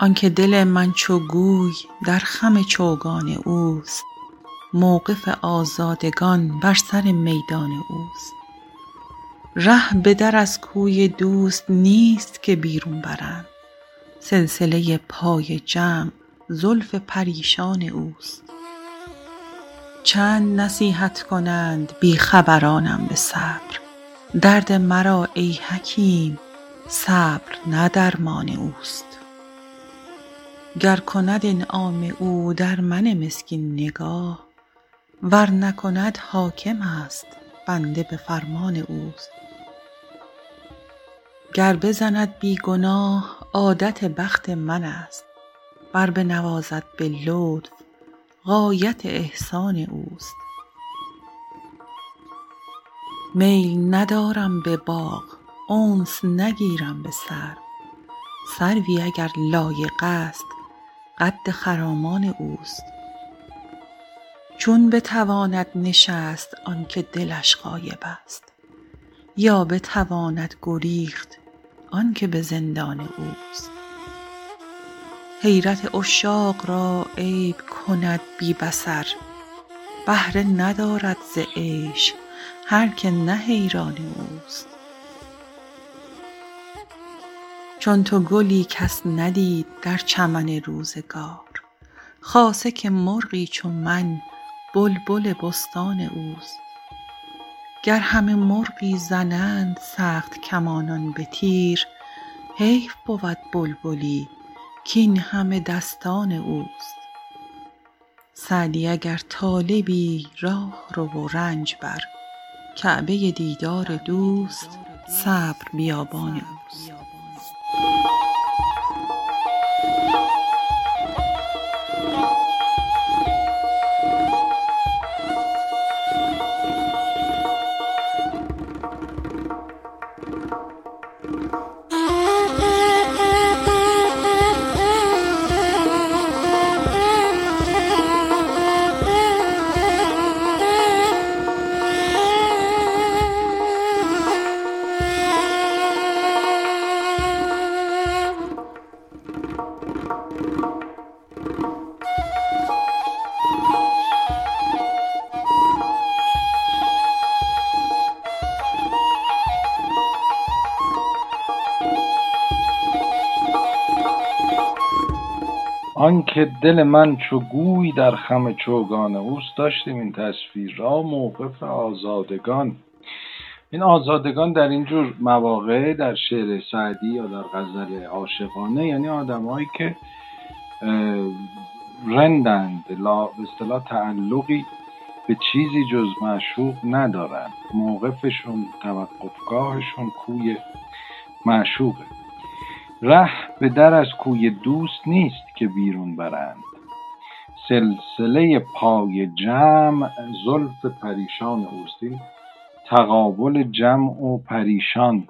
آنکه دل من چو گوی در خم چوگان اوست موقف آزادگان بر سر میدان اوست. ره به در از کوی دوست نیست که بیرون برند سلسله پای جمع زلف پریشان اوست. چند نصیحت کنند بی خبرانم به صبر درد مرا ای حکیم صبر نه درمان اوست. گر کند انعام او در من مسکین نگاه ور نکند حاکم است بنده به فرمان اوست. گر بزند بی گناه عادت بخت من است. ور بنوازد به لطف غایت احسان اوست. میل ندارم به باغ انس نگیرم به سرو سروی اگر لایق است قد خرامان اوست. چون بتواند نشست آنکه دلش غایب است. یا بتواند گریخت آنکه به زندان اوست. حیرت عشاق را عیب کند بی بصر. بهره ندارد ز عیش هر که نه حیران اوست. چون تو گلی کس ندید در چمن روزگار. خاصه که مرغی چو من بلبل بستان اوست. گر همه مرغی زنند سخت کمانان به تیر حیف بود بلبلی کاین همه دستان اوست. سعدی اگر طالبی راه رو و رنج بر کعبه دیدار دوست صبر بیابان اوست. آنکه دل من چو گوی در خم چوگان اوست داشتیم این تصویر را موقف آزادگان. این آزادگان در اینجور مواقع در شعر سعدی یا در غزل عاشقانه یعنی آدمایی که رندند لا به اصطلاح تعلقی به چیزی جز معشوق ندارند. موقفشون توقفگاهشون کوی معشوقه. ره به در از کوی دوست نیست که بیرون برند. سلسله پای جمع زلف پریشان اوست این تقابل جمع و پریشان.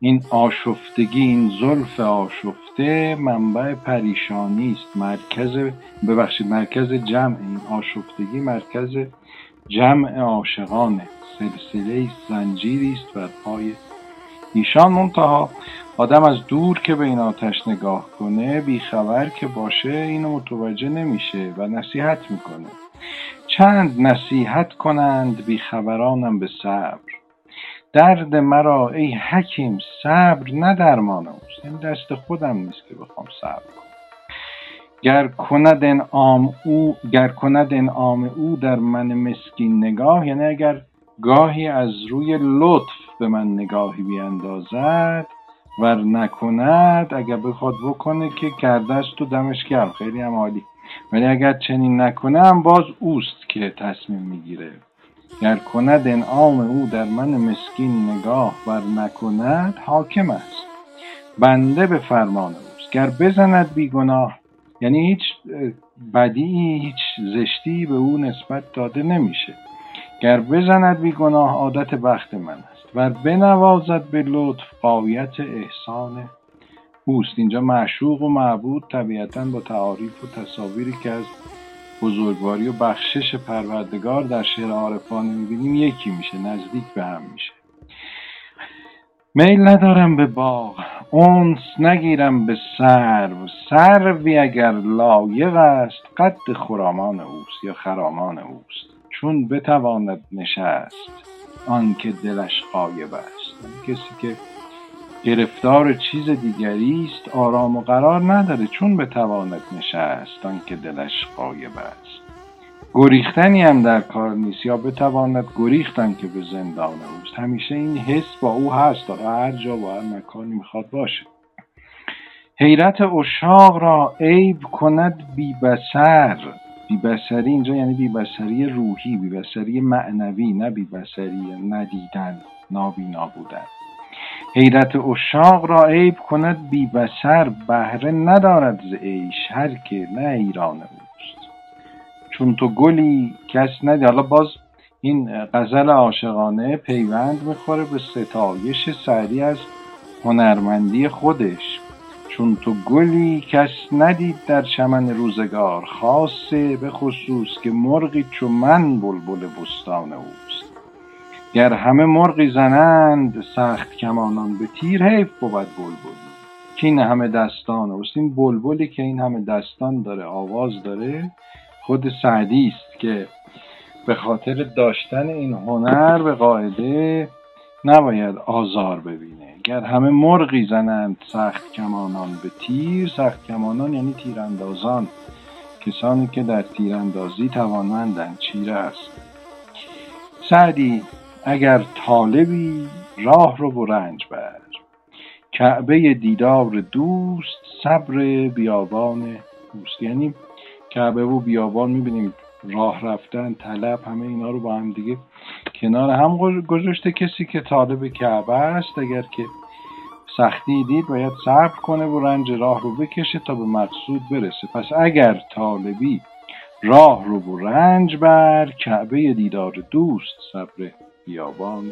این آشفتگی این زلف آشفته منبع پریشانی است. مرکز ببخشید مرکز جمع. این آشفتگی مرکز جمع عاشقانه. سلسله زنجیری است بر پای ایشان منتها آدم از دور که به این آتش نگاه کنه بیخبر که باشه اینو متوجه نمیشه و نصیحت می‌کنه. چند نصیحت کنند بیخبرانم به صبر. درد مرا ای حکیم صبر نه درمان اوست. این دست خودم نیست که بخوام صبر کنم. گر کند انعام او گر کند انعام او در من مسکین نگاه یعنی اگر گاهی از روی لطف به من نگاهی بیاندازد ور نکند اگر بخواد بکنه که کرده است و دمش گرم. خیلی هم عالی. ولی اگر چنین نکنه هم باز اوست که تصمیم می‌گیره. گر کند انعام او در من مسکین نگاه ور نکند حاکم است. بنده به فرمان اوست. گر بزند بیگناه یعنی هیچ بدی هیچ زشتی به او نسبت داده نمیشه. گر بزند بیگناه عادت بخت من و بنوازد به لطف قایت احسان اوست. اینجا معشوق و معبود طبیعتا با تعاریف و تصاویری که از بزرگواری و بخشش پروردگار در شعر عارفانه می‌بینیم یکی میشه نزدیک به هم میشه. میل ندارم به باغ اونس نگیرم به سرو. سروی اگر لایق است قد خرامان اوست یا خرامان اوست. چون بتواند نشست. آنکه دلش غایب است. کسی که گرفتار چیز دیگری است آرام و قرار نداره چون بتواند نشست. آنکه دلش غایب است. گریختنی هم در کار نیست. یا بتواند گریختن که به زندان اوست. همیشه این حس با او هست. داره هر جا و هر مکانی می‌خواد باشه. حیرت اشاق را عیب کند بی بسر بی بسری اینجا یعنی بی بسری روحی بی بسری معنوی نه بی بسری ندیدن نابینا بودن. حیرت اشاق را عیب کند بی بسر بهره ندارد ز عیش هر که نه ایران اوست. چون تو گلی کس ندید حالا باز این غزل عاشقانه پیوند می‌خوره به ستایش سعدی از هنرمندی خودش. چون تو گلی کس ندید در چمن روزگار خاصه به خصوص که مرغی چو من بلبل بستان اوست. گر همه مرغی زنند سخت کمانان به تیر حیف بود بلبلی که این همه دستان اوست این بلبلی که این همه دستان داره آواز داره خود سعدی است که به خاطر داشتن این هنر به قاعده نباید آزار ببینه. گر همه مرغی زنند سخت کمانان به تیر. سخت کمانان یعنی تیراندازان. کسانی که در تیراندازی توانمندند چیره است. سعدی اگر طالبی راه رو و رنج بر. کعبه دیدار دوست صبر بیابان اوست یعنی کعبه و بیابان می‌بینیم راه رفتن طلب همه اینا رو با هم دیگه کنار هم گذاشته کسی که طالب کعبه است. اگر که سختی دید باید صبر کنه و رنج راه رو بکشه تا به مقصود برسه. پس اگر طالبی راه رو و رنج بر کعبه دیدار دوست صبر بیابان.